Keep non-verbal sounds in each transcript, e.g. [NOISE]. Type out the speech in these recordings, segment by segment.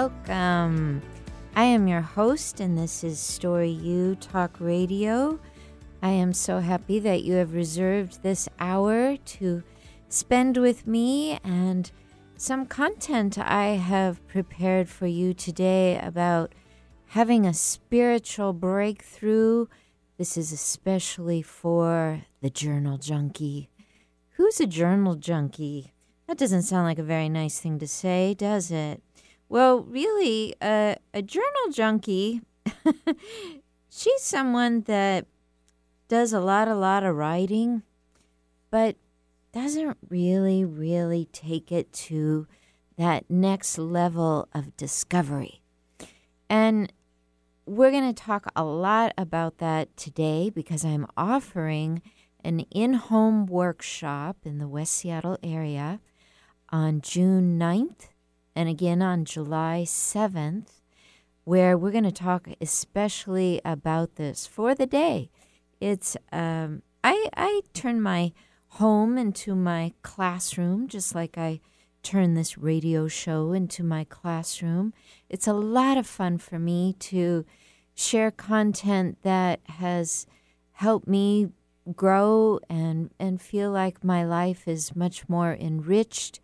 Welcome. I am your host, and this is Story U Talk Radio. I am so happy that you have reserved this hour to spend with me and some content I have prepared for you today about having a spiritual breakthrough. This is especially for the journal junkie. Who's a journal junkie? That doesn't sound like a very nice thing to say, does it? Well, really, uh, a journal junkie, [LAUGHS] she's someone that does a lot, a lot of writing, but doesn't really, really take it to that next level of discovery. And we're going to talk a lot about that today because I'm offering an in home workshop in the West Seattle area on June 9th and again on July 7th, where we're going to talk especially about this for the day. It's, um, I, I turn my home into my classroom, just like I turn this radio show into my classroom. It's a lot of fun for me to share content that has helped me grow and and feel like my life is much more enriched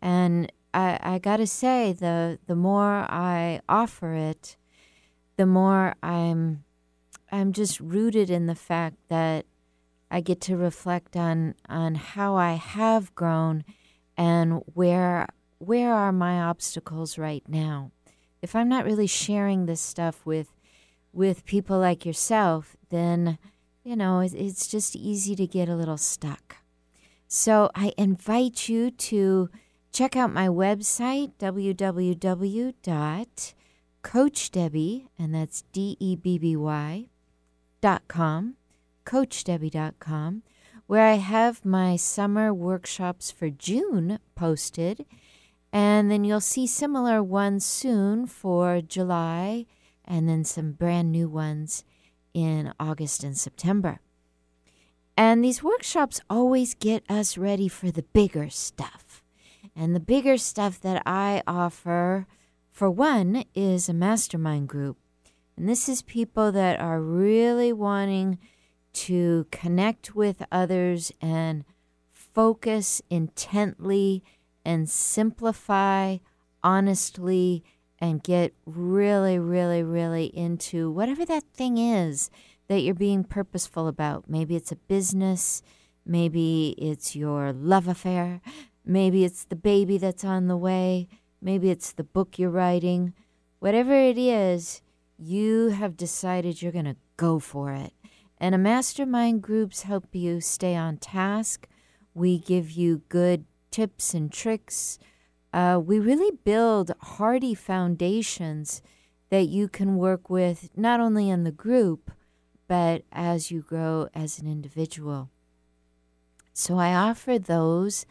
and I, I gotta say the the more I offer it the more I'm I'm just rooted in the fact that I get to reflect on on how I have grown and where where are my obstacles right now. If I'm not really sharing this stuff with with people like yourself, then you know it's just easy to get a little stuck. So I invite you to check out my website www.coachdebby and that's D E B B Y dot com coachdebby.com, where I have my summer workshops for June posted. And then you'll see similar ones soon for July, and then some brand new ones in August and September. And these workshops always get us ready for the bigger stuff. And the bigger stuff that I offer, for one, is a mastermind group. And this is people that are really wanting to connect with others and focus intently and simplify honestly and get really, really, really into whatever that thing is that you're being purposeful about. Maybe it's a business, maybe it's your love affair, maybe it's the baby that's on the way, maybe it's the book you're writing. Whatever it is, you have decided you're going to go for it. And a mastermind groups help you stay on task. We give you good tips and tricks. Uh, we really build hardy foundations that you can work with not only in the group, but as you grow as an individual. So I offer those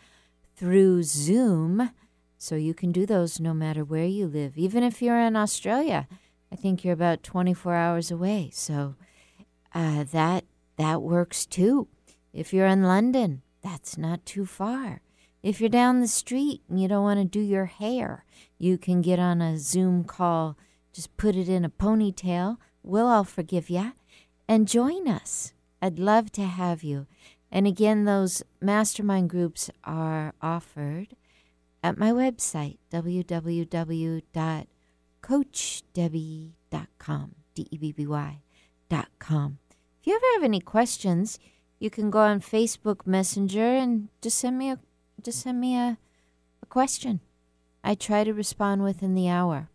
through Zoom. So you can do those no matter where you live. Even if you're in Australia, I think you're about 24 hours away. So uh, that that works too. If you're in London, that's not too far. If you're down the street and you don't want to do your hair, you can get on a Zoom call, just put it in a ponytail. We'll all forgive you and join us. I'd love to have you. And again, those mastermind groups are offered at my website, www.coachdebby.com, D E B B Y.com. If you ever have any questions, you can go on Facebook Messenger and just send me a just send me a, a question. I try to respond within the hour.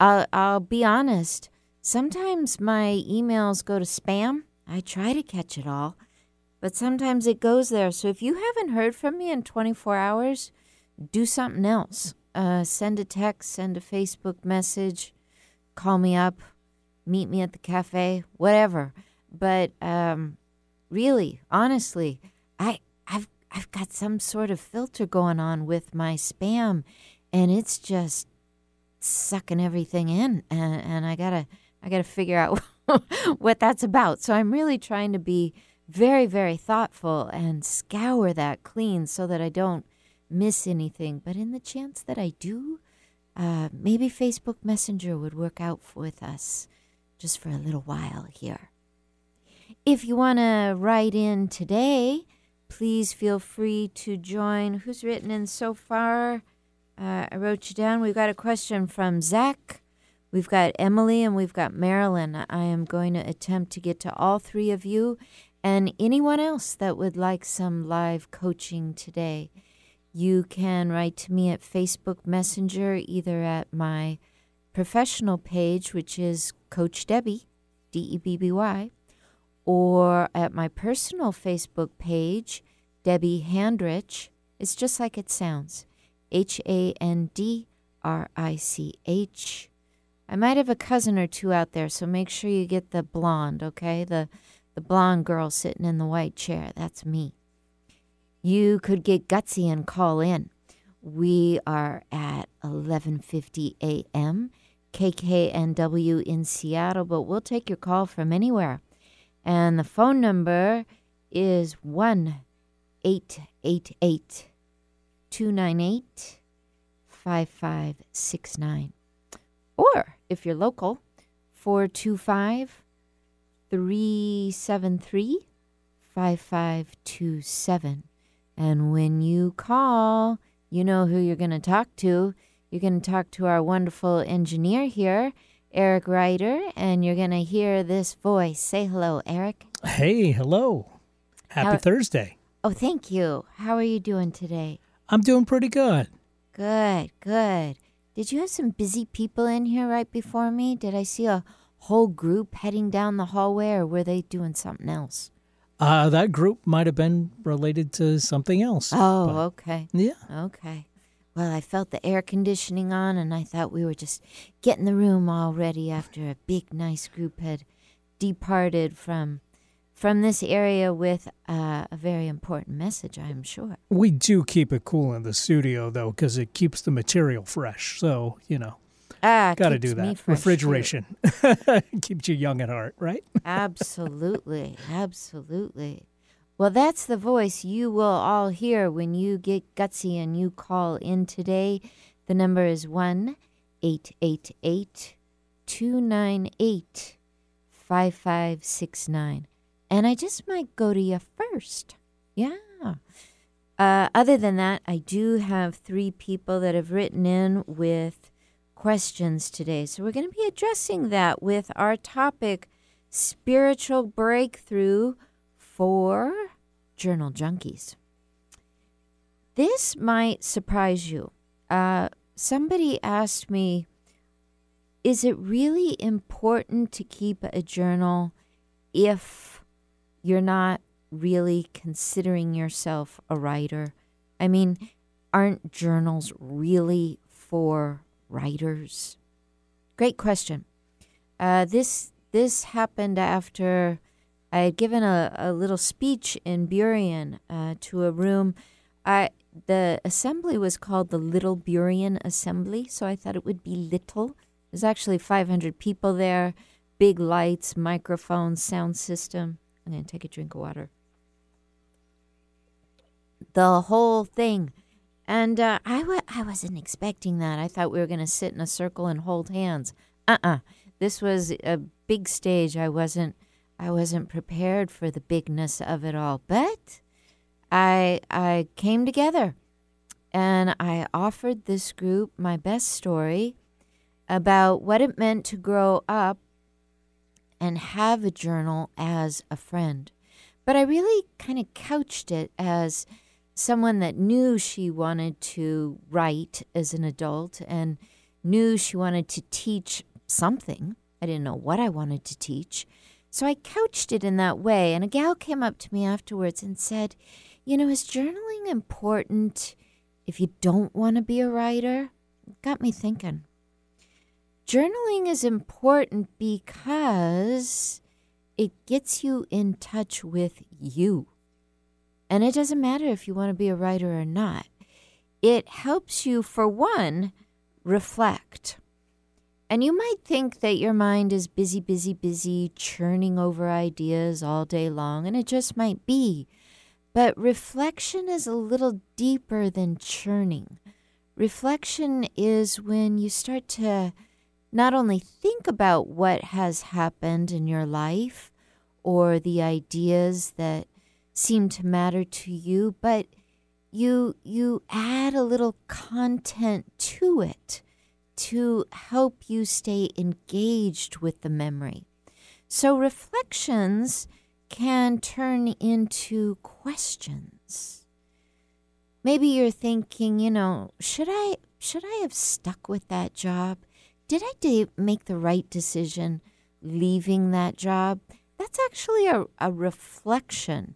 I'll I'll be honest. Sometimes my emails go to spam. I try to catch it all, but sometimes it goes there. So if you haven't heard from me in 24 hours, do something else. Uh, send a text, send a Facebook message, call me up, meet me at the cafe, whatever. But um, really, honestly, I I've I've got some sort of filter going on with my spam, and it's just sucking everything in, and, and I gotta I gotta figure out [LAUGHS] what that's about. So I'm really trying to be very very thoughtful and scour that clean so that I don't miss anything. But in the chance that I do, uh, maybe Facebook Messenger would work out with us just for a little while here. If you want to write in today, please feel free to join. Who's written in so far? Uh, I wrote you down. We've got a question from Zach. We've got Emily and we've got Marilyn. I am going to attempt to get to all three of you and anyone else that would like some live coaching today. You can write to me at Facebook Messenger, either at my professional page, which is Coach Debby, D E B B Y, or at my personal Facebook page, Debby Handrich. It's just like it sounds H A N D R I C H. I might have a cousin or two out there, so make sure you get the blonde, okay? The the blonde girl sitting in the white chair. That's me. You could get gutsy and call in. We are at 11:50 a.m. KKNW in Seattle, but we'll take your call from anywhere. And the phone number is 1 888 298 5569. Or if you're local, 425 373 5527. And when you call, you know who you're going to talk to. You're going to talk to our wonderful engineer here, Eric Ryder, and you're going to hear this voice. Say hello, Eric. Hey, hello. Happy How- Thursday. Oh, thank you. How are you doing today? I'm doing pretty good. Good, good. Did you have some busy people in here right before me? Did I see a whole group heading down the hallway, or were they doing something else? Uh, that group might have been related to something else. Oh, but- okay. yeah. Okay. Well, I felt the air conditioning on, and I thought we were just getting the room all ready after a big, nice group had departed from from this area with uh, a very important message. I am sure. We do keep it cool in the studio, though, because it keeps the material fresh. So, you know, Ah, got to do that. Refrigeration [LAUGHS] keeps you young at heart, right? [LAUGHS] Absolutely, absolutely. Well, that's the voice you will all hear when you get gutsy and you call in today. The number is 1 888 298 5569. And I just might go to you first. Yeah. Uh, other than that, I do have three people that have written in with questions today. So we're going to be addressing that with our topic spiritual breakthrough for journal junkies. This might surprise you. Uh, somebody asked me, Is it really important to keep a journal if you're not really considering yourself a writer? I mean, aren't journals really for writers? Great question. Uh, this this happened after I had given a, a little speech in Burien uh, to a room. I the assembly was called the Little Burien Assembly, so I thought it would be little. There's actually 500 people there, big lights, microphones, sound system. I'm gonna take a drink of water. The whole thing. And uh, I w- I wasn't expecting that. I thought we were going to sit in a circle and hold hands. Uh-uh. This was a big stage. I wasn't I wasn't prepared for the bigness of it all. But I I came together and I offered this group my best story about what it meant to grow up and have a journal as a friend. But I really kind of couched it as someone that knew she wanted to write as an adult and knew she wanted to teach something. I didn't know what I wanted to teach. So I couched it in that way. And a gal came up to me afterwards and said, You know, is journaling important if you don't want to be a writer? It got me thinking. Journaling is important because it gets you in touch with you. And it doesn't matter if you want to be a writer or not. It helps you, for one, reflect. And you might think that your mind is busy, busy, busy, churning over ideas all day long, and it just might be. But reflection is a little deeper than churning. Reflection is when you start to not only think about what has happened in your life or the ideas that seem to matter to you, but you you add a little content to it to help you stay engaged with the memory. So reflections can turn into questions. Maybe you're thinking, you know, should I should I have stuck with that job? Did I de- make the right decision leaving that job? That's actually a, a reflection.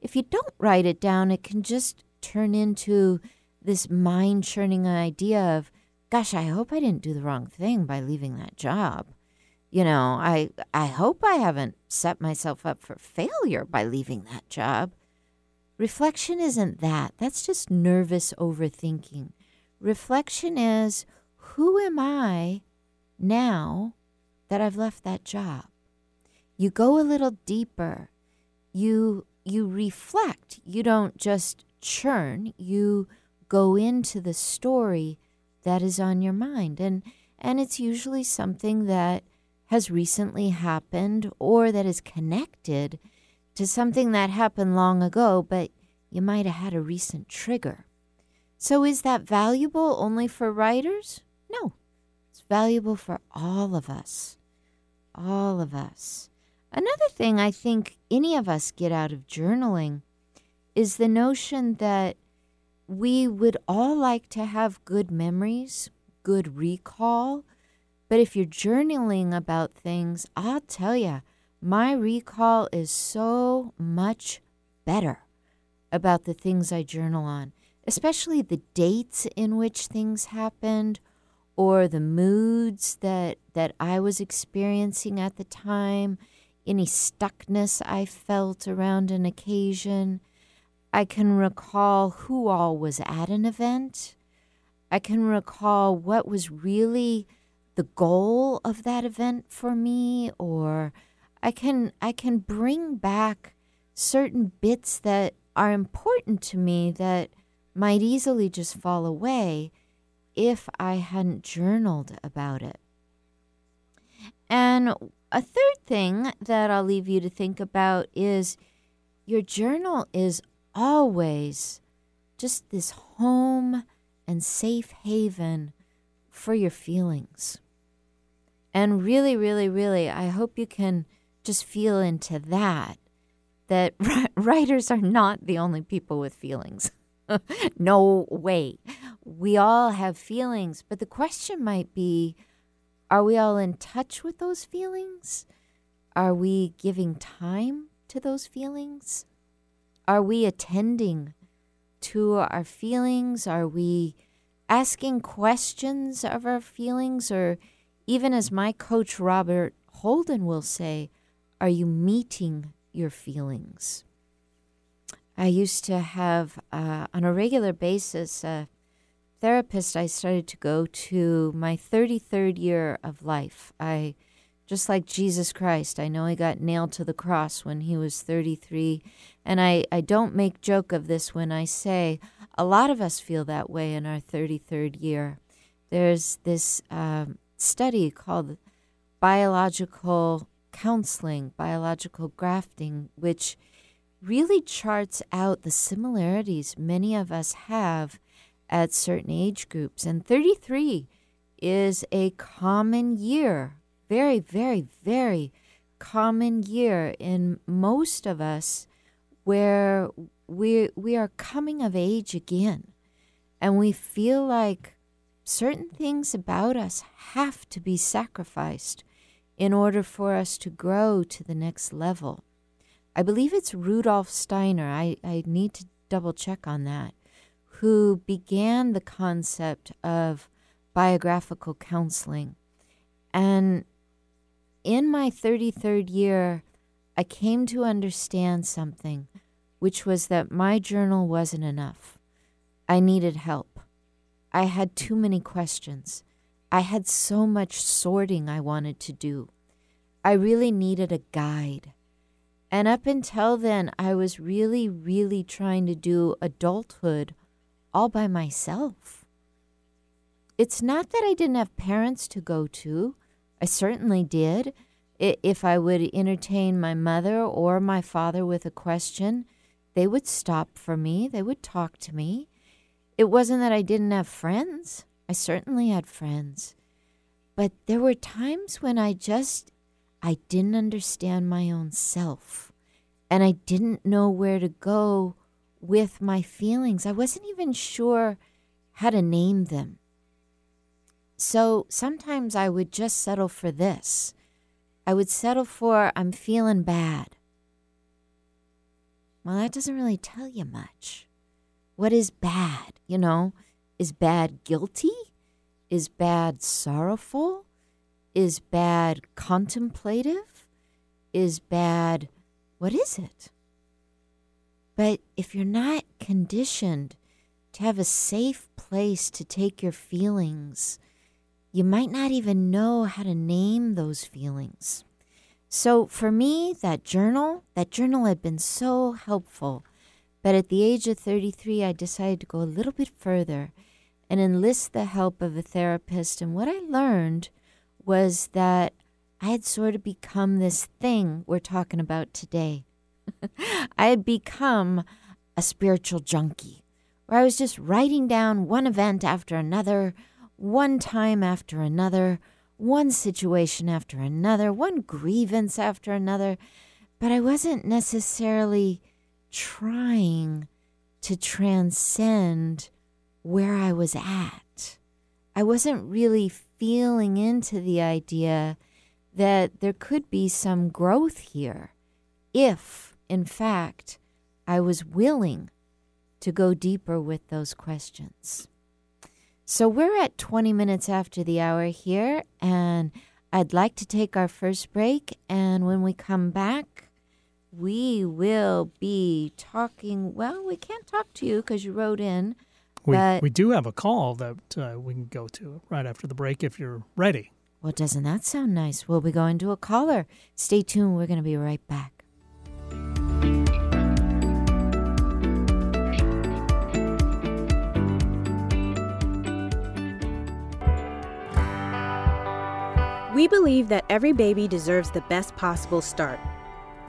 If you don't write it down, it can just turn into this mind churning idea of, gosh, I hope I didn't do the wrong thing by leaving that job. You know, I I hope I haven't set myself up for failure by leaving that job. Reflection isn't that. That's just nervous overthinking. Reflection is who am I now that I've left that job? You go a little deeper. You you reflect. You don't just churn. You go into the story that is on your mind and and it's usually something that has recently happened or that is connected to something that happened long ago but you might have had a recent trigger. So is that valuable only for writers? No. It's valuable for all of us. All of us. Another thing I think any of us get out of journaling is the notion that we would all like to have good memories, good recall. But if you're journaling about things, I'll tell you, my recall is so much better about the things I journal on, especially the dates in which things happened or the moods that that I was experiencing at the time any stuckness I felt around an occasion. I can recall who all was at an event. I can recall what was really the goal of that event for me or I can I can bring back certain bits that are important to me that might easily just fall away if I hadn't journaled about it. And a third thing that I'll leave you to think about is your journal is always just this home and safe haven for your feelings. And really, really, really, I hope you can just feel into that that [LAUGHS] writers are not the only people with feelings. [LAUGHS] no way. We all have feelings, but the question might be are we all in touch with those feelings? Are we giving time to those feelings? Are we attending to our feelings? Are we asking questions of our feelings? Or even as my coach Robert Holden will say, are you meeting your feelings? I used to have, uh, on a regular basis, uh, therapist I started to go to my 33rd year of life. I just like Jesus Christ, I know he got nailed to the cross when he was 33. And I, I don't make joke of this when I say a lot of us feel that way in our 33rd year. There's this um, study called biographical counseling, biological grafting, which really charts out the similarities many of us have at certain age groups. And 33 is a common year, very, very, very common year in most of us where we, we are coming of age again. And we feel like certain things about us have to be sacrificed in order for us to grow to the next level. I believe it's Rudolf Steiner. I, I need to double check on that who began the concept of biographical counseling. And in my 33rd year, I came to understand something, which was that my journal wasn't enough. I needed help. I had too many questions. I had so much sorting I wanted to do. I really needed a guide. And up until then, I was really, really trying to do adulthood all by myself. it's not that I didn't have parents to go to. I certainly did. If I would entertain my mother or my father with a question, they would stop for me, they would talk to me. It wasn't that I didn't have friends. I certainly had friends. But there were times when I just I didn't understand my own self. And I didn't know where to go with my feelings. I wasn't even sure how to name them. So sometimes I would just settle for this. I would settle for I'm feeling bad. Well, that doesn't really tell you much. What is bad? You know, is bad guilty? Is bad sorrowful? Is bad contemplative? Is bad, what is it? But if you're not conditioned to have a safe place to take your feelings, you might not even know how to name those feelings. So for me, that journal, that journal had been so helpful. But at the age of 33, I decided to go a little bit further and enlist the help of a therapist. And what I learned was that I had sort of become this thing we're talking about today. I had become a spiritual junkie where I was just writing down one event after another, one time after another, one situation after another, one grievance after another, but I wasn't necessarily trying to transcend where I was at. I wasn't really feeling into the idea that there could be some growth here if, in fact, I was willing to go deeper with those questions. So we're at 20 minutes after the hour here, and I'd like to take our first break. And when we come back, we will be talking. Well, we can't talk to you because you wrote in. We, but, we do have a call that uh, we can go to right after the break if you're ready. Well, doesn't that sound nice? We'll be going to a caller. Stay tuned. We're going to be right back. We believe that every baby deserves the best possible start.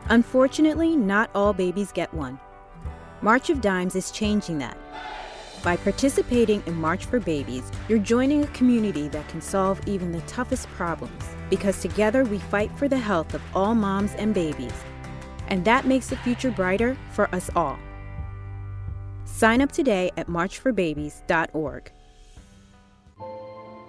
Unfortunately, not all babies get one. March of Dimes is changing that. By participating in March for Babies, you're joining a community that can solve even the toughest problems because together we fight for the health of all moms and babies. And that makes the future brighter for us all. Sign up today at marchforbabies.org.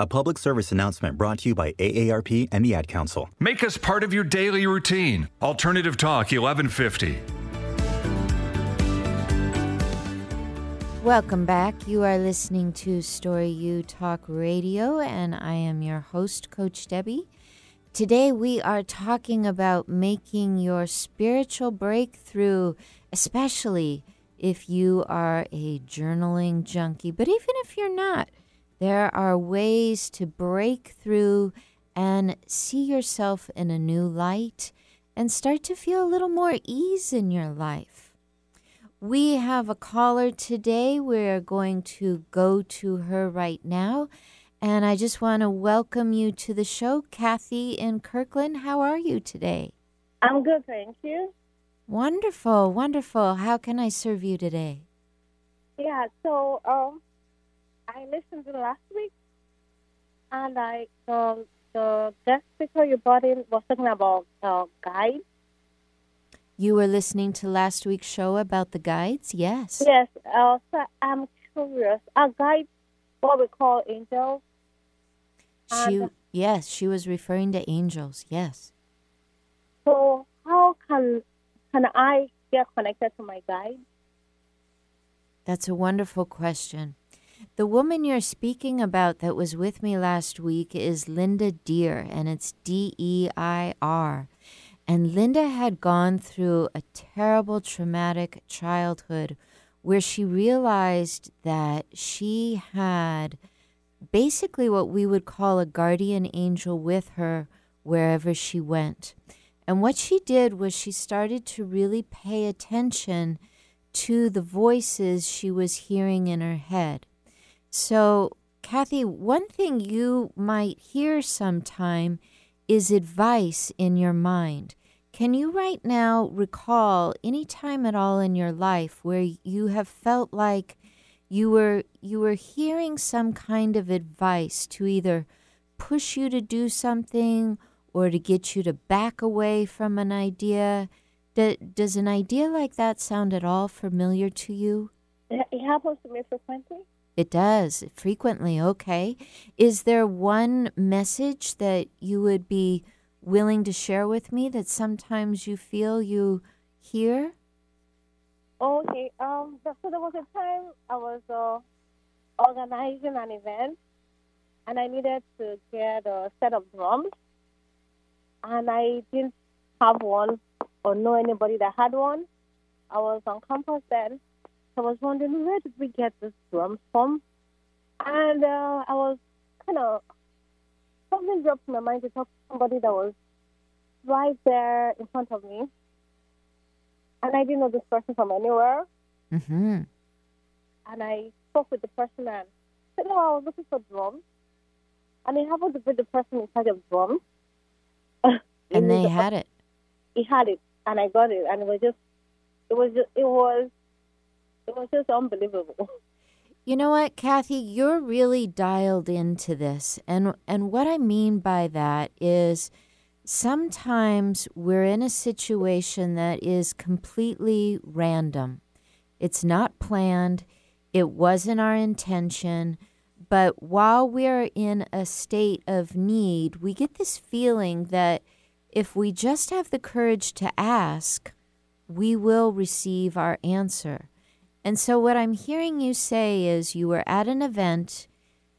A public service announcement brought to you by AARP and the Ad Council. Make us part of your daily routine. Alternative Talk 1150. Welcome back. You are listening to Story U Talk Radio, and I am your host, Coach Debby. Today, we are talking about making your spiritual breakthrough, especially if you are a journaling junkie, but even if you're not there are ways to break through and see yourself in a new light and start to feel a little more ease in your life. We have a caller today. We're going to go to her right now. And I just want to welcome you to the show, Kathy in Kirkland. How are you today? I'm good, thank you. Wonderful, wonderful. How can I serve you today? Yeah, so um, I listened to last week, and I um, the guest speaker you brought in was talking about uh, guides. You were listening to last week's show about the guides? Yes. Yes. Uh, so I'm curious. Are guides what we call angels? She And- yes, she was referring to angels. Yes. So how can can I get connected to my guide? That's a wonderful question. The woman you're speaking about that was with me last week is Linda Deir, and it's D E I R. And Linda had gone through a terrible traumatic childhood where she realized that she had basically what we would call a guardian angel with her wherever she went. And what she did was she started to really pay attention to the voices she was hearing in her head. So, Kathy, one thing you might hear sometime is advice in your mind. Can you right now recall any time at all in your life where you have felt like you were you were hearing some kind of advice to either push you to do something or to get you to back away from an idea? Do, does an idea like that sound at all familiar to you? It happens to me frequently. It does frequently. Okay. Is there one message that you would be willing to share with me that sometimes you feel you hear? Okay. Um. So there was a time I was uh, organizing an event, and I needed to get a set of drums, and I didn't have one or know anybody that had one. I was on campus then. I was wondering where did we get this drum from, and uh, I was kind of something dropped in my mind to talk to somebody that was right there in front of me, and I didn't know this person from anywhere. Mm-hmm. and I spoke with the person and said, "No, I was looking for drums," and it happened to be the person in charge of drums. And [LAUGHS] they the- had it. he had it, and I got it, and it was just, it was just, it was, it was just unbelievable. [LAUGHS] You know what, Kathy, you're really dialed into this. And and what I mean by that is sometimes we're in a situation that is completely random. It's not planned. It wasn't our intention. But while we're in a state of need, we get this feeling that if we just have the courage to ask, we will receive our answer. And so, what I'm hearing you say is you were at an event,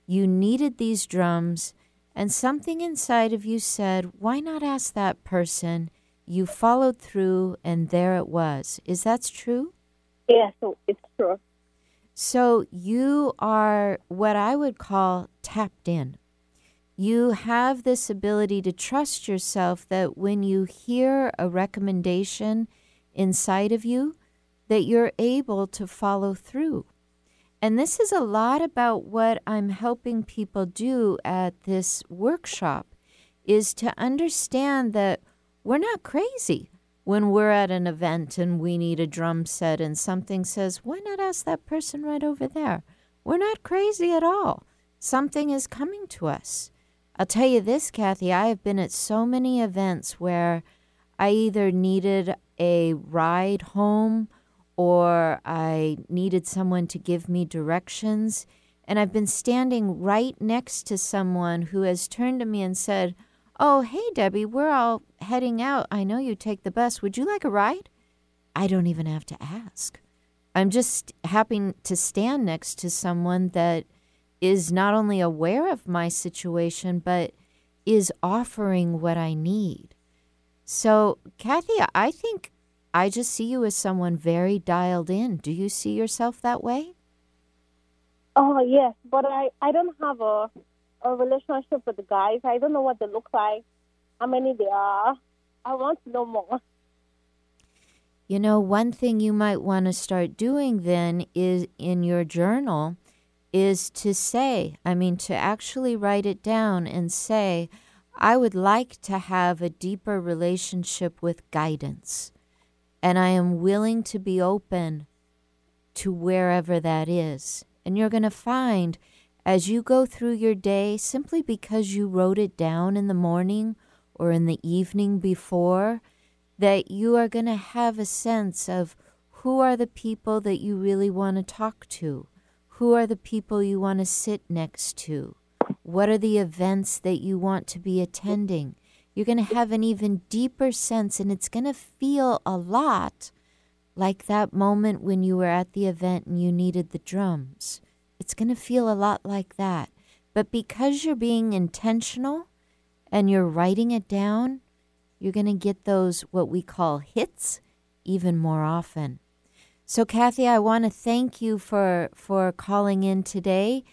you needed these drums, and something inside of you said, Why not ask that person? You followed through, and there it was. Is that true? yeah, oh, so it's true. So, you are what I would call tapped in. You have this ability to trust yourself that when you hear a recommendation inside of you, that you're able to follow through. And this is a lot about what I'm helping people do at this workshop is to understand that we're not crazy when we're at an event and we need a drum set and something says, why not ask that person right over there? We're not crazy at all. Something is coming to us. I'll tell you this, Kathy, I have been at so many events where I either needed a ride home or I needed someone to give me directions. And I've been standing right next to someone who has turned to me and said, Oh, hey, Debby, we're all heading out. I know you take the bus. Would you like a ride? I don't even have to ask. I'm just happy to stand next to someone that is not only aware of my situation, but is offering what I need. So, Kathy, I think I just see you as someone very dialed in. Do you see yourself that way? Oh yes, but I I don't have a a relationship with the guys. I don't know what they look like, how many they are. I want to know more. You know, one thing you might want to start doing then is in your journal is to say, I mean, to actually write it down and say, I would like to have a deeper relationship with guidance. And I am willing to be open to wherever that is. And you're going to find as you go through your day, simply because you wrote it down in the morning or in the evening before, that you are going to have a sense of who are the people that you really want to talk to? Who are the people you want to sit next to? What are the events that you want to be attending? You're going to have an even deeper sense, and it's going to feel a lot like that moment when you were at the event and you needed the drums. It's going to feel a lot like that. But because you're being intentional and you're writing it down, you're going to get those what we call hits even more often. So Kathy, I want to thank you for for calling in today.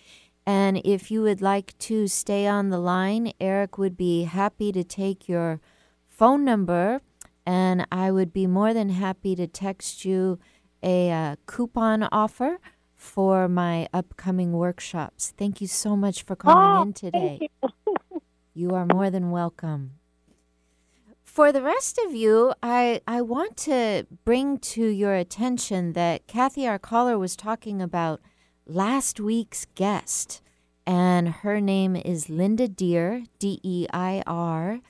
And if you would like to stay on the line, Eric would be happy to take your phone number and I would be more than happy to text you a uh, coupon offer for my upcoming workshops. Thank you so much for calling Oh, in today. you. [LAUGHS] You are more than welcome. For the rest of you, I, I want to bring to your attention that Kathy, our caller, was talking about last week's guest, and her name is Linda Deir, D E I R,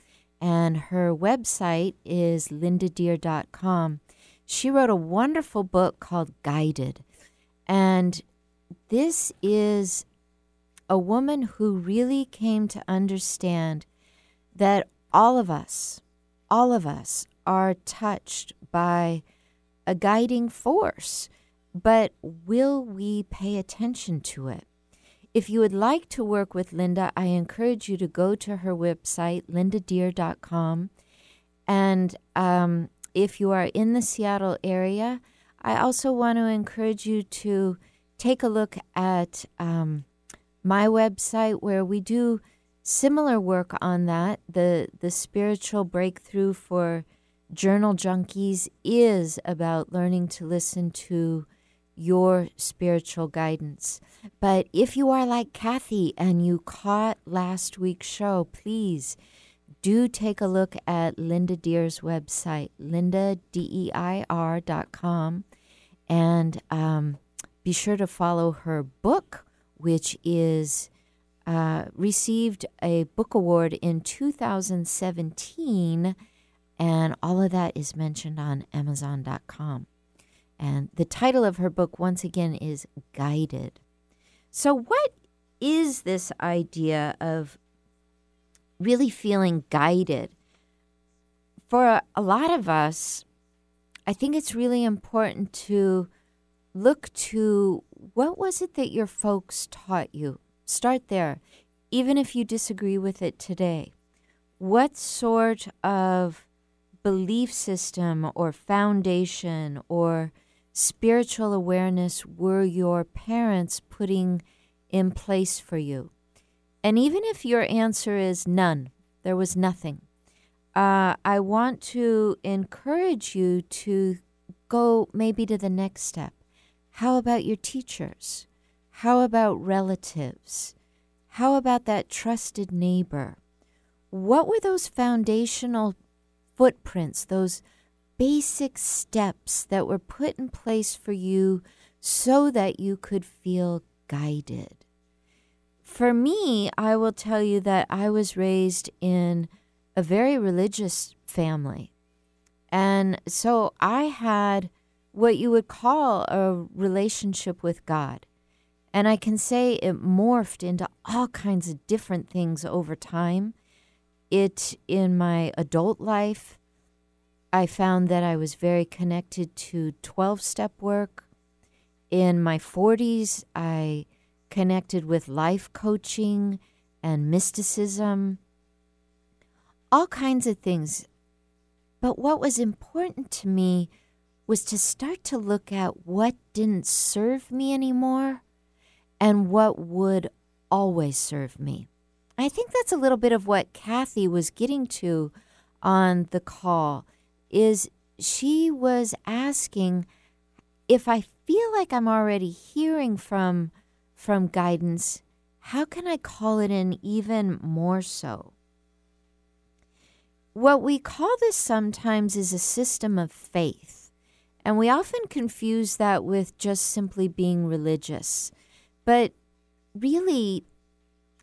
and her website is lindadeir.com. She wrote a wonderful book called Guided, and this is a woman who really came to understand that all of us, all of us are touched by a guiding force, but will we pay attention to it? If you would like to work with Linda, I encourage you to go to her website, lindadeir.com. And um, if you are in the Seattle area, I also want to encourage you to take a look at um, my website where we do similar work on that. The the spiritual breakthrough for journal junkies is about learning to listen to your spiritual guidance. But if you are like Kathy and you caught last week's show, please do take a look at Linda Deir's website, lindadeir.com, and um, be sure to follow her book, which is uh, received a book award in 2017, and all of that is mentioned on Amazon.com. And the title of her book, once again, is Guided. So, what is this idea of really feeling guided? For a, lot of us, I think it's really important to look to what was it that your folks taught you? Start there, even if you disagree with it today. What sort of belief system or foundation or spiritual awareness were your parents putting in place for you? And even if your answer is none, there was nothing, uh, I want to encourage you to go maybe to the next step. How about your teachers? How about relatives? How about that trusted neighbor? What were those foundational footprints, those basic steps that were put in place for you so that you could feel guided? For me, I will tell you that I was raised in a very religious family. And so I had what you would call a relationship with God. And I can say it morphed into all kinds of different things over time. It, in my adult life, I found that I was very connected to 12 step work. In my 40s, I connected with life coaching and mysticism, all kinds of things. But what was important to me was to start to look at what didn't serve me anymore and what would always serve me. I think that's a little bit of what Kathy was getting to on the call is she was asking if I feel like I'm already hearing from from guidance, how can I call it in even more so? What we call this sometimes is a system of faith, and we often confuse that with just simply being religious. But really,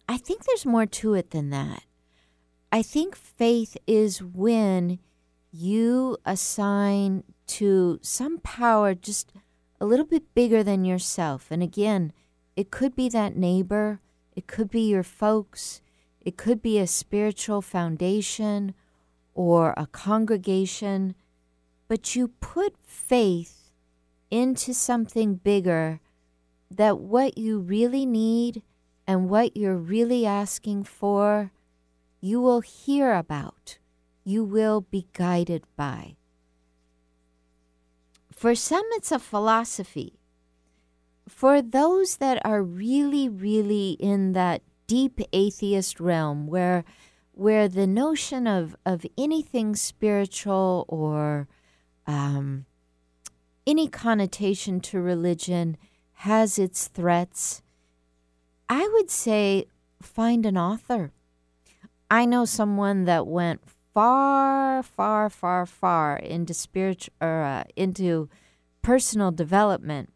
I think there's more to it than that. I think faith is when you assign to some power just a little bit bigger than yourself. And again, it could be that neighbor, it could be your folks, it could be a spiritual foundation or a congregation, but you put faith into something bigger that what you really need and what you're really asking for you will hear about, you will be guided by. For some, it's a philosophy. For those that are really, really in that deep atheist realm where where the notion of, of anything spiritual or um, any connotation to religion has its threats, I would say find an author I know someone that went far, far, far, far into spiritual uh, into personal development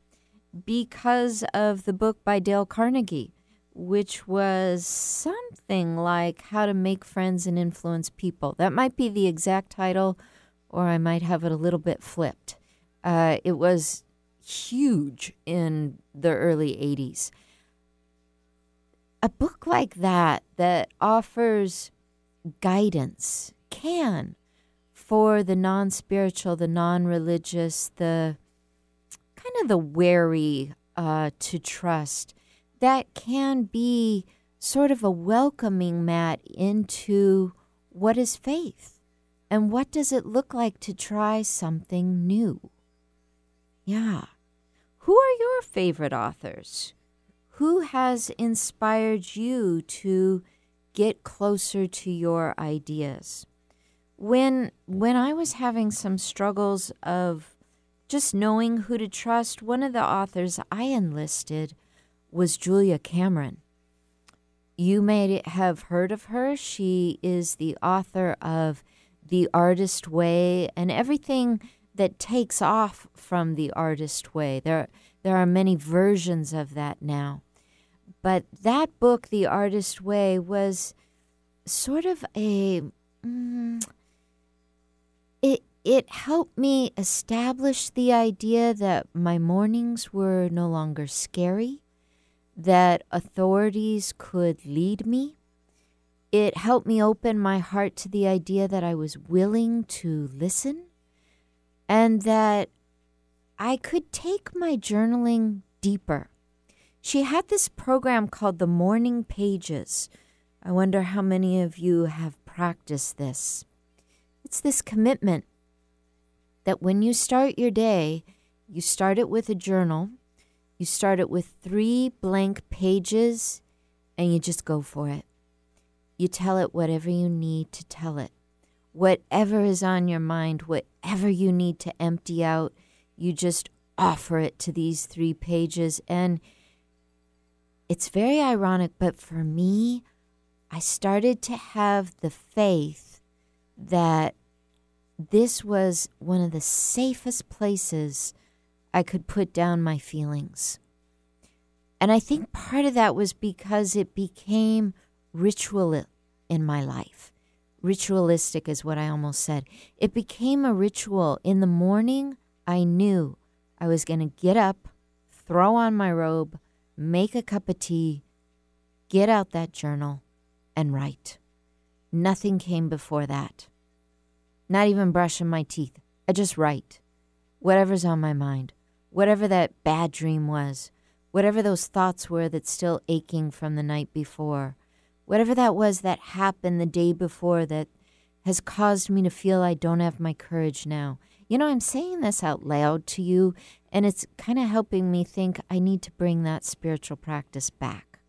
because of the book by Dale Carnegie, which was something like How to Make Friends and Influence People. That might be the exact title, or I might have it a little bit flipped. Uh, it was huge in the early 80s a book like that that offers guidance can for the non spiritual, the non religious, the kind of the wary uh, to trust, that can be sort of a welcoming mat into what is faith and what does it look like to try something new. Yeah. Who are your favorite authors? who has inspired you to get closer to your ideas? When when I was having some struggles of just knowing who to trust, one of the authors I enlisted was Julia Cameron. You may have heard of her. She is the author of The Artist Way and everything that takes off from The Artist Way. There, there are many versions of that now. But that book, The Artist Way, was sort of a. Mm, it helped me establish the idea that my mornings were no longer scary, that authorities could lead me. It helped me open my heart to the idea that I was willing to listen and that I could take my journaling deeper she had this program called the Morning Pages. I wonder how many of you have practiced this. It's this commitment that when you start your day, you start it with a journal, you start it with three blank pages, and you just go for it. You tell it whatever you need to tell it. Whatever is on your mind, whatever you need to empty out, you just offer it to these three pages and it's very ironic, but for me, I started to have the faith that this was one of the safest places I could put down my feelings. And I think part of that was because it became ritual in my life. Ritualistic is what I almost said. It became a ritual. In the morning, I knew I was going to get up, throw on my robe, make a cup of tea, get out that journal, and write. Nothing came before that. Not even brushing my teeth. I just write. Whatever's on my mind, whatever that bad dream was, whatever those thoughts were that's still aching from the night before, whatever that was that happened the day before that has caused me to feel I don't have my courage now. You know, I'm saying this out loud to you and it's kind of helping me think I need to bring that spiritual practice back.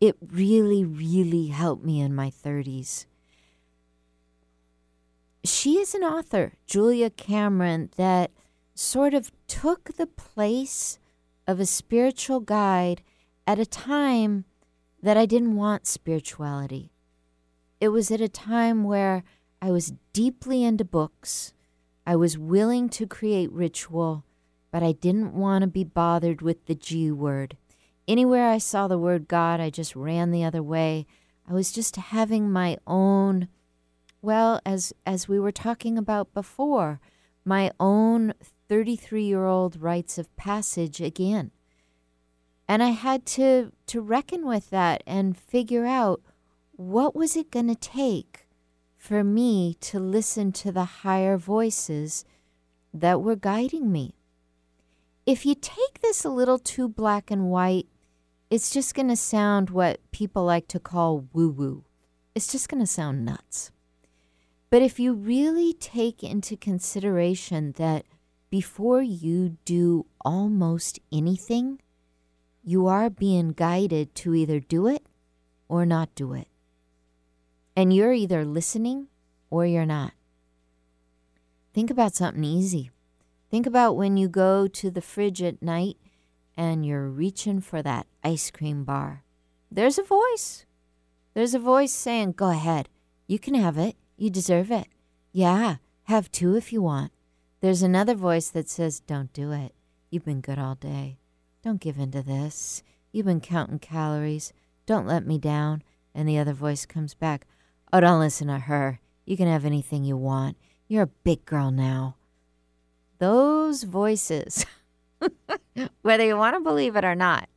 It really, really helped me in my 30s. She is an author, Julia Cameron, that sort of took the place of a spiritual guide at a time that I didn't want spirituality. It was at a time where I was deeply into books. I was willing to create ritual but I didn't want to be bothered with the G word. Anywhere I saw the word God, I just ran the other way. I was just having my own, well, as as we were talking about before, my own 33 year old rites of passage again. And I had to, to reckon with that and figure out what was it going to take for me to listen to the higher voices that were guiding me. If you take this a little too black and white, it's just going to sound what people like to call woo woo. It's just going to sound nuts. But if you really take into consideration that before you do almost anything, you are being guided to either do it or not do it. And you're either listening or you're not. Think about something easy. Think about when you go to the fridge at night and you're reaching for that ice cream bar. There's a voice. There's a voice saying, Go ahead. You can have it. You deserve it. Yeah, have two if you want. There's another voice that says, Don't do it. You've been good all day. Don't give in to this. You've been counting calories. Don't let me down. And the other voice comes back, Oh, don't listen to her. You can have anything you want. You're a big girl now. Those voices, [LAUGHS] whether you want to believe it or not,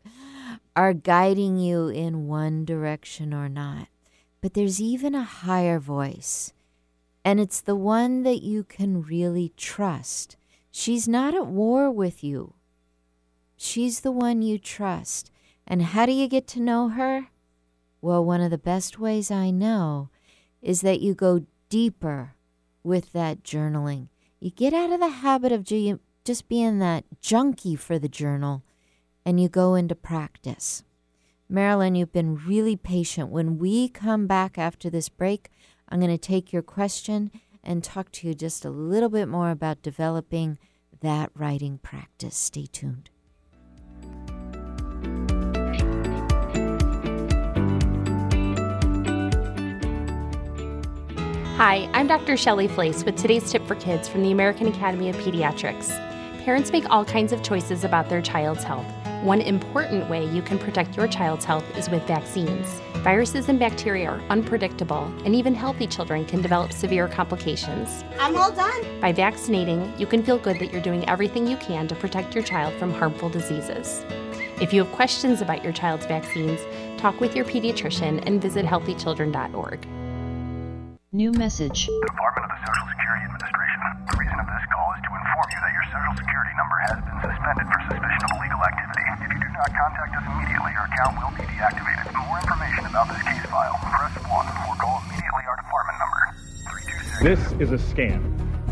are guiding you in one direction or not. But there's even a higher voice, and it's the one that you can really trust. She's not at war with you, she's the one you trust. And how do you get to know her? Well, one of the best ways I know is that you go deeper with that journaling. You get out of the habit of just being that junkie for the journal and you go into practice. Marilyn, you've been really patient. When we come back after this break, I'm going to take your question and talk to you just a little bit more about developing that writing practice. Stay tuned. Hi, I'm Dr. Shelley Flace with today's tip for kids from the American Academy of Pediatrics. Parents make all kinds of choices about their child's health. One important way you can protect your child's health is with vaccines. Viruses and bacteria are unpredictable, and even healthy children can develop severe complications. I'm all done. By vaccinating, you can feel good that you're doing everything you can to protect your child from harmful diseases. If you have questions about your child's vaccines, talk with your pediatrician and visit healthychildren.org. New message. Department of the Social Security Administration. The reason of this call is to inform you that your Social Security number has been suspended for suspicion of illegal activity. If you do not contact us immediately, your account will be deactivated. For more information about this case file, press 1 or call immediately our department number. 326. This is a scam.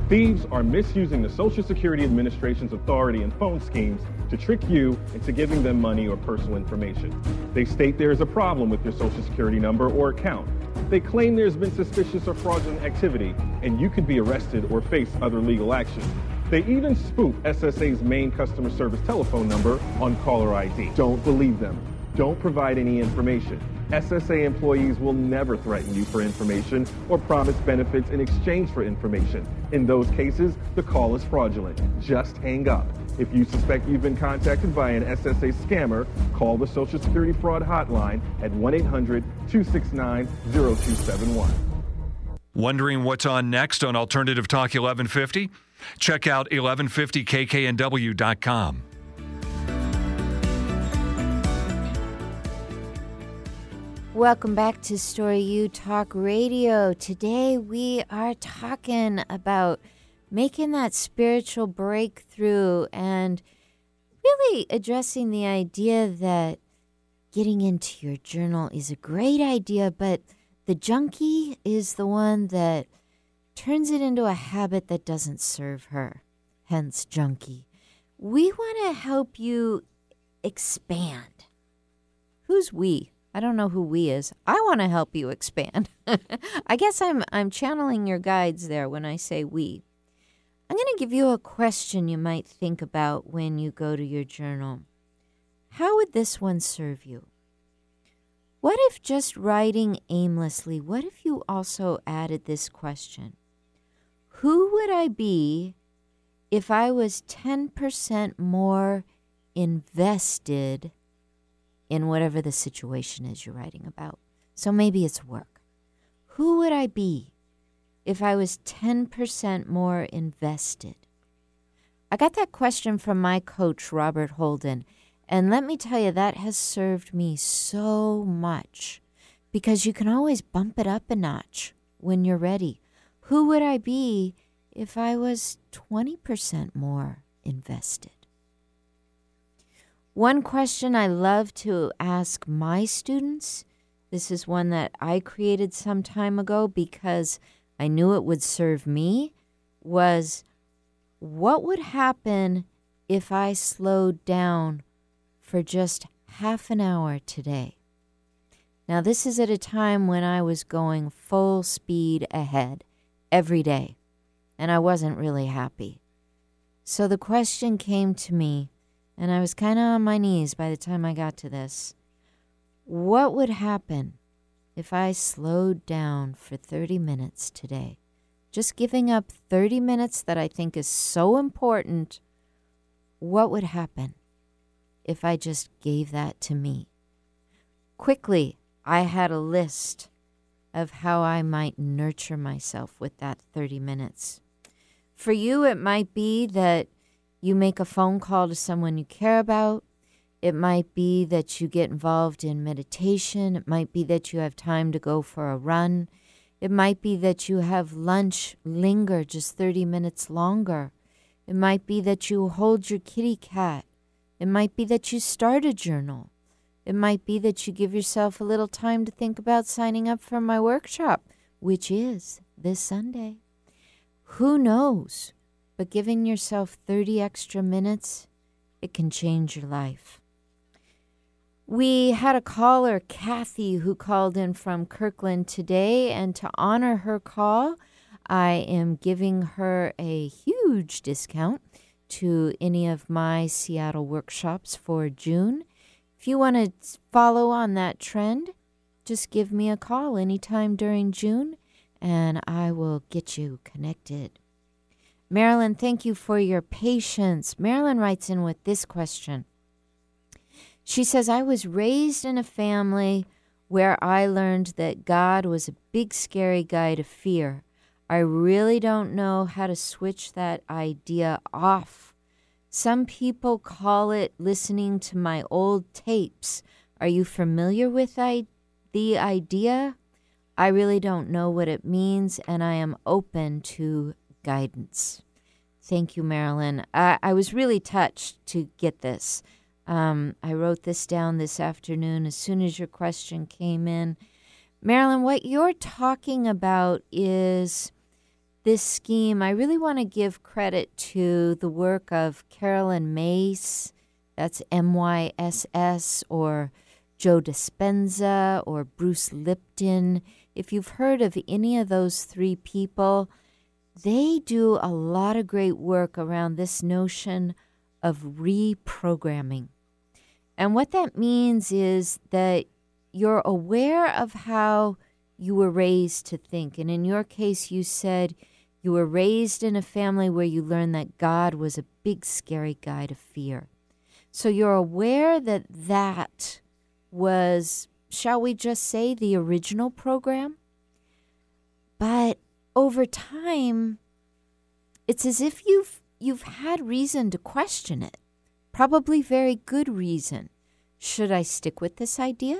Thieves are misusing the Social Security Administration's authority and phone schemes to trick you into giving them money or personal information. They state there is a problem with your Social Security number or account. They claim there's been suspicious or fraudulent activity, and you could be arrested or face other legal action. They even spoof SSA's main customer service telephone number on caller ID. Don't believe them. Don't provide any information. SSA employees will never threaten you for information or promise benefits in exchange for information. In those cases, the call is fraudulent. Just hang up. If you suspect you've been contacted by an SSA scammer, call the Social Security Fraud Hotline at 1 800 269 0271. Wondering what's on next on Alternative Talk 1150? Check out 1150kknw.com. Welcome back to Story U Talk Radio. Today we are talking about making that spiritual breakthrough and really addressing the idea that getting into your journal is a great idea, but the junkie is the one that turns it into a habit that doesn't serve her, hence, junkie. We want to help you expand. Who's we? I don't know who we is. I want to help you expand. [LAUGHS] I guess I'm I'm channeling your guides there when I say we. I'm going to give you a question you might think about when you go to your journal. How would this one serve you? What if just writing aimlessly, what if you also added this question? Who would I be if I was 10% more invested in whatever the situation is you're writing about. So maybe it's work. Who would I be if I was 10% more invested? I got that question from my coach, Robert Holden. And let me tell you, that has served me so much because you can always bump it up a notch when you're ready. Who would I be if I was 20% more invested? One question I love to ask my students this is one that I created some time ago because I knew it would serve me was what would happen if I slowed down for just half an hour today? Now, this is at a time when I was going full speed ahead every day, and I wasn't really happy. So the question came to me, and I was kind of on my knees by the time I got to this. What would happen if I slowed down for 30 minutes today? Just giving up 30 minutes that I think is so important. What would happen if I just gave that to me? Quickly, I had a list of how I might nurture myself with that 30 minutes. For you, it might be that you make a phone call to someone you care about. It might be that you get involved in meditation. It might be that you have time to go for a run. It might be that you have lunch linger just 30 minutes longer. It might be that you hold your kitty cat. It might be that you start a journal. It might be that you give yourself a little time to think about signing up for my workshop, which is this Sunday. Who knows? But giving yourself 30 extra minutes, it can change your life. We had a caller, Kathy, who called in from Kirkland today, and to honor her call, I am giving her a huge discount to any of my Seattle workshops for June. If you want to follow on that trend, just give me a call anytime during June and I will get you connected. Marilyn, thank you for your patience. Marilyn writes in with this question. She says, I was raised in a family where I learned that God was a big, scary guy to fear. I really don't know how to switch that idea off some people call it listening to my old tapes. Are you familiar with I- the idea? I really don't know what it means, and I am open to guidance. Thank you, Marilyn. I, I was really touched to get this. Um, I wrote this down this afternoon as soon as your question came in. Marilyn, what you're talking about is this scheme, I really want to give credit to the work of Caroline Myss, that's M Y S S, or Joe Dispenza, or Bruce Lipton. If you've heard of any of those three people, they do a lot of great work around this notion of reprogramming. And what that means is that you're aware of how you were raised to think. And in your case, you said you were raised in a family where you learned that God was a big, scary guy to fear. So you're aware that that was, shall we just say, the original program? But over time, it's as if you've you've had reason to question it. Probably very good reason. Should I stick with this idea?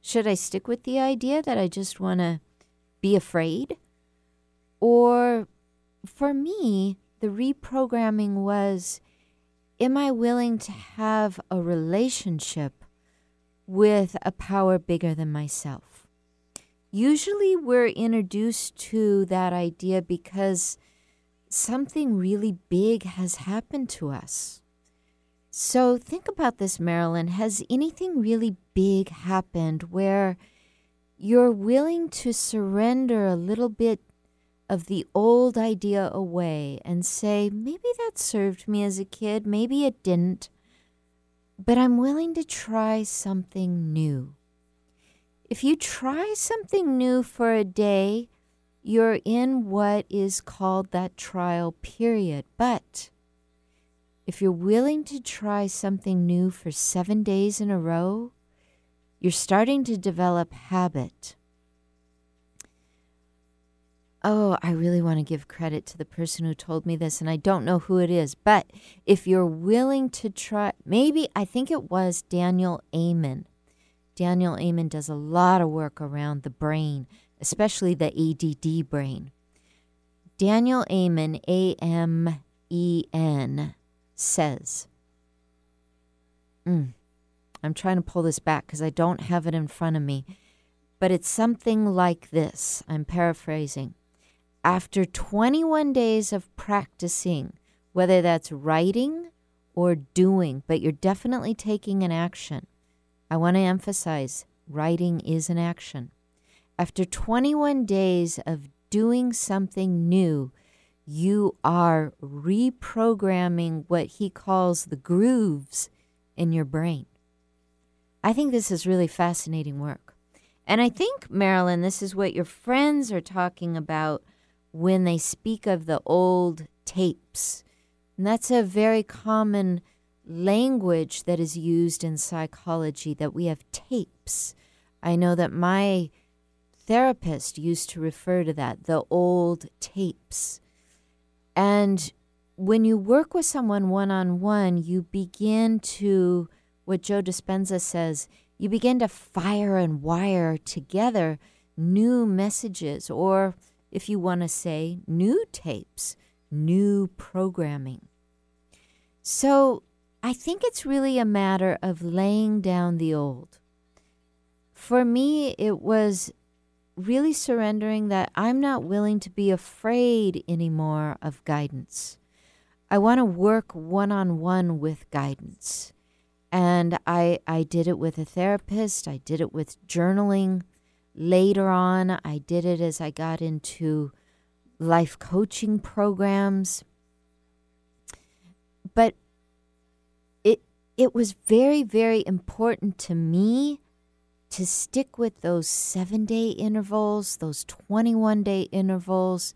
Should I stick with the idea that I just want to be afraid? Or for me, the reprogramming was Am I willing to have a relationship with a power bigger than myself? Usually, we're introduced to that idea because something really big has happened to us. So, think about this, Marilyn. Has anything really big happened where you're willing to surrender a little bit of the old idea away and say, maybe that served me as a kid, maybe it didn't, but I'm willing to try something new. If you try something new for a day, you're in what is called that trial period. But if you're willing to try something new for seven days in a row, You're starting to develop habit. Oh, I really want to give credit to the person who told me this, and I don't know who it is. But if you're willing to try, maybe I think it was Daniel Amen. Daniel Amen does a lot of work around the brain, especially the ADD brain. Daniel Amen, A M E N, says, mm, I'm trying to pull this back because I don't have it in front of me, but it's something like this. I'm paraphrasing. After 21 days of practicing, whether that's writing or doing, but you're definitely taking an action. I want to emphasize writing is an action. After 21 days of doing something new, you are reprogramming what he calls the grooves in your brain. I think this is really fascinating work. And I think, Marilyn, this is what your friends are talking about when they speak of the old tapes. And that's a very common language that is used in psychology that we have tapes. I know that my therapist used to refer to that, the old tapes. And when you work with someone one on one, you begin to, what Joe Dispenza says, you begin to fire and wire together new messages, or if you want to say, new tapes, new programming. So I think it's really a matter of laying down the old. For me, it was really surrendering that I'm not willing to be afraid anymore of guidance. I want to work one on one with guidance. And I, I did it with a therapist, I did it with journaling. Later on, I did it as I got into life coaching programs. But it, it was very, very important to me to stick with those seven day intervals, those 21 day intervals.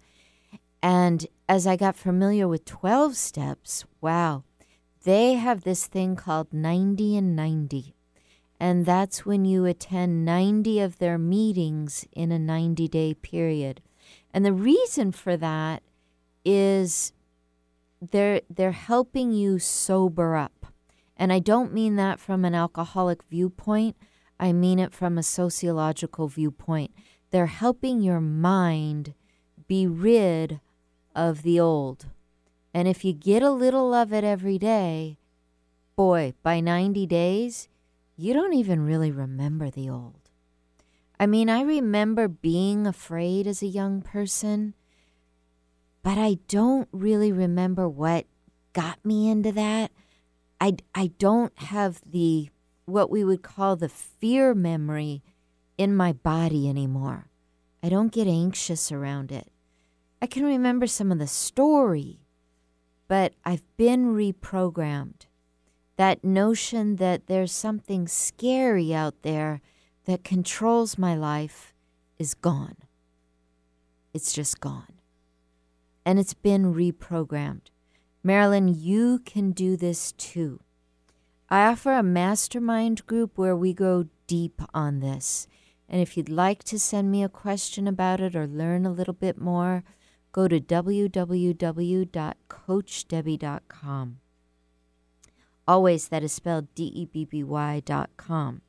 And as I got familiar with 12 steps, wow, they have this thing called 90 and 90. And that's when you attend 90 of their meetings in a 90 day period. And the reason for that is they're, they're helping you sober up. And I don't mean that from an alcoholic viewpoint. I mean it from a sociological viewpoint. They're helping your mind be rid of the old. And if you get a little of it every day, boy, by 90 days, you don't even really remember the old. I mean, I remember being afraid as a young person, but I don't really remember what got me into that. I, I don't have the what we would call the fear memory in my body anymore. I don't get anxious around it. I can remember some of the story, but I've been reprogrammed. That notion that there's something scary out there that controls my life is gone. It's just gone. And it's been reprogrammed. Marilyn, you can do this too. I offer a mastermind group where we go deep on this. And if you'd like to send me a question about it or learn a little bit more, go to www.coachdebby.com. Always, that is spelled D E B B Y dot com.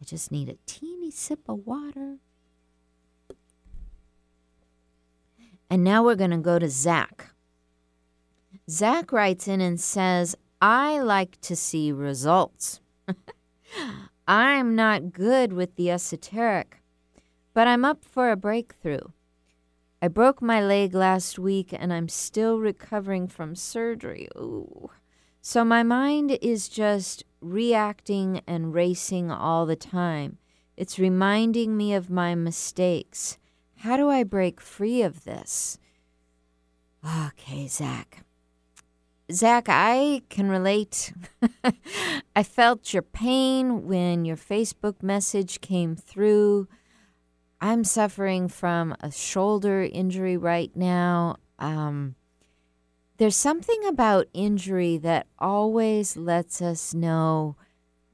I just need a teeny sip of water. And now we're going to go to Zach. Zach writes in and says, I like to see results. [LAUGHS] I'm not good with the esoteric, but I'm up for a breakthrough. I broke my leg last week and I'm still recovering from surgery. Ooh. So my mind is just reacting and racing all the time. It's reminding me of my mistakes. How do I break free of this? Okay, Zach. Zach, I can relate. [LAUGHS] I felt your pain when your Facebook message came through. I'm suffering from a shoulder injury right now. Um, there's something about injury that always lets us know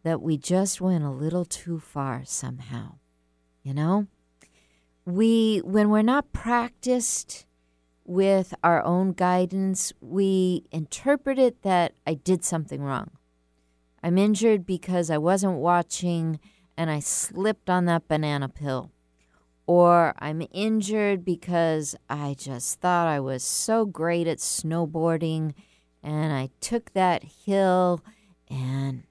that we just went a little too far somehow. You know? We when we're not practiced with our own guidance, we interpret it that I did something wrong. I'm injured because I wasn't watching and I slipped on that banana peel. Or I'm injured because I just thought I was so great at snowboarding and I took that hill and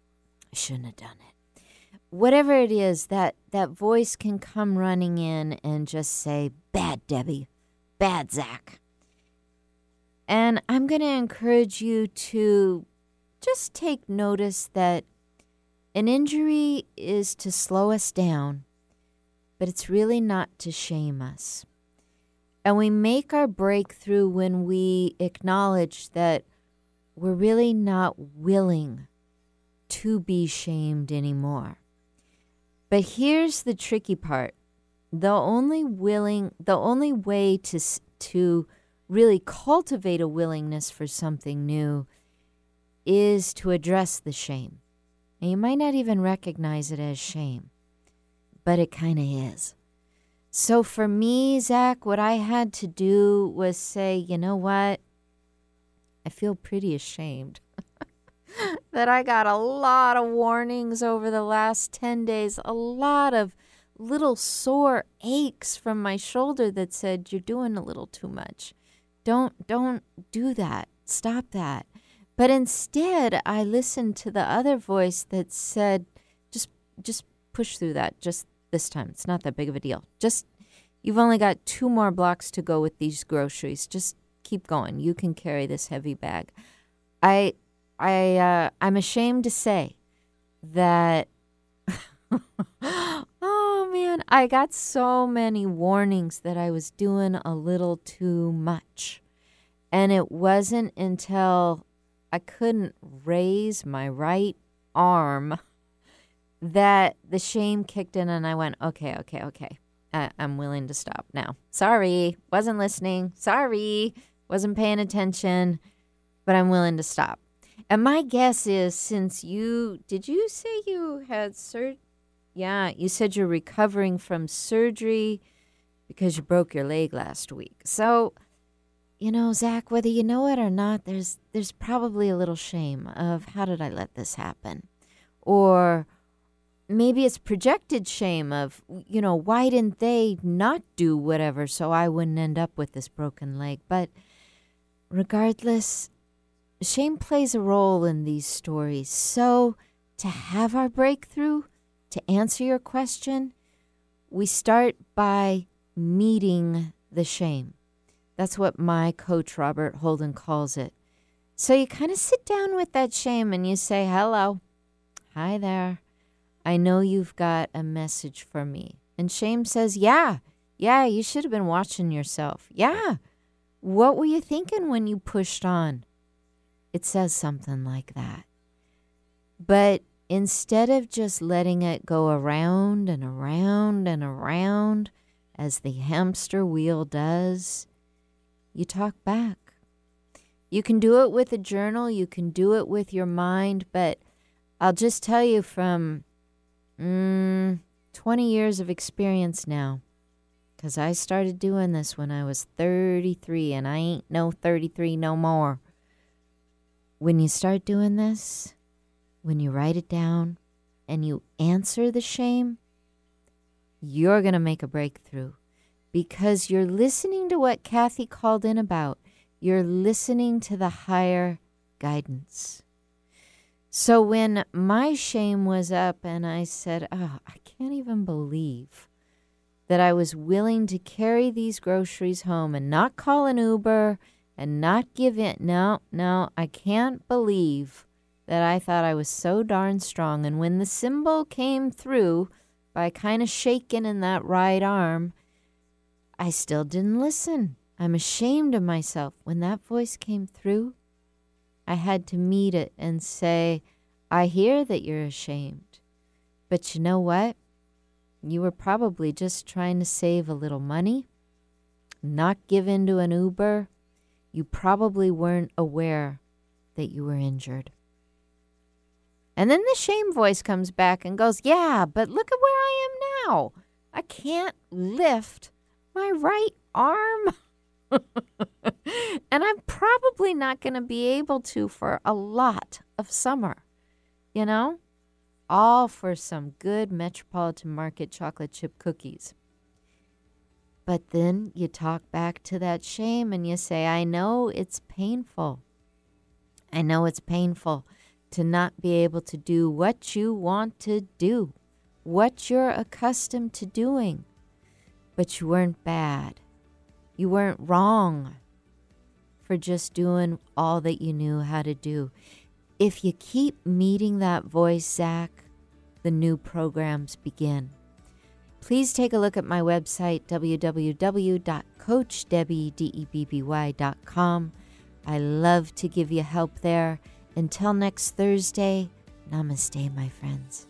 I shouldn't have done it. Whatever it is, that, that voice can come running in and just say, Bad Debby, bad Zach. And I'm going to encourage you to just take notice that an injury is to slow us down, but it's really not to shame us. And we make our breakthrough when we acknowledge that we're really not willing to be shamed anymore. But here's the tricky part. The only willing the only way to to really cultivate a willingness for something new is to address the shame. And you might not even recognize it as shame, but it kind of is. So for me, Zach, what I had to do was say, you know what? I feel pretty ashamed [LAUGHS] that I got a lot of warnings over the last 10 days, a lot of little sore aches from my shoulder that said you're doing a little too much. Don't don't do that. Stop that. But instead, I listened to the other voice that said just just push through that just this time. It's not that big of a deal. Just you've only got two more blocks to go with these groceries. Just keep going. You can carry this heavy bag. I I uh, I'm ashamed to say that [LAUGHS] man, I got so many warnings that I was doing a little too much. And it wasn't until I couldn't raise my right arm that the shame kicked in and I went, okay, okay, okay. I, I'm willing to stop now. Sorry, wasn't listening. Sorry, wasn't paying attention, but I'm willing to stop. And my guess is since you did you say you had sur yeah, you said you're recovering from surgery because you broke your leg last week. So, you know, Zach, whether you know it or not, there's there's probably a little shame of how did I let this happen? Or maybe it's projected shame of, you know, why didn't they not do whatever so I wouldn't end up with this broken leg? But regardless, shame plays a role in these stories. So to have our breakthrough, to answer your question, we start by meeting the shame. That's what my coach, Robert Holden, calls it. So you kind of sit down with that shame and you say, Hello, hi there. I know you've got a message for me. And shame says, Yeah, yeah, you should have been watching yourself. Yeah. What were you thinking when you pushed on? It says something like that. But instead of just letting it go around and around and around as the hamster wheel does, you talk back. You can do it with a journal, you can do it with your mind, but I'll just tell you from mm, 20 years of experience now, because I started doing this when I was 33 and I ain't no 33 no more. When you start doing this, when you write it down and you answer the shame, you're going to make a breakthrough because you're listening to what Kathy called in about. You're listening to the higher guidance. So when my shame was up and I said, Oh, I can't even believe that I was willing to carry these groceries home and not call an Uber and not give in. No, no, I can't believe that I thought I was so darn strong. And when the symbol came through by kind of shaking in that right arm, I still didn't listen. I'm ashamed of myself. When that voice came through, I had to meet it and say, I hear that you're ashamed. But you know what? You were probably just trying to save a little money, not give in to an Uber. You probably weren't aware that you were injured. And then the shame voice comes back and goes, Yeah, but look at where I am now. I can't lift my right arm. [LAUGHS] and I'm probably not going to be able to for a lot of summer, you know? All for some good Metropolitan Market chocolate chip cookies. But then you talk back to that shame and you say, I know it's painful. I know it's painful to not be able to do what you want to do, what you're accustomed to doing. But you weren't bad. You weren't wrong for just doing all that you knew how to do. If you keep meeting that voice, Zach, the new programs begin. Please take a look at my website, www.coachdebby.com. I love to give you help there. Until next Thursday, namaste, my friends.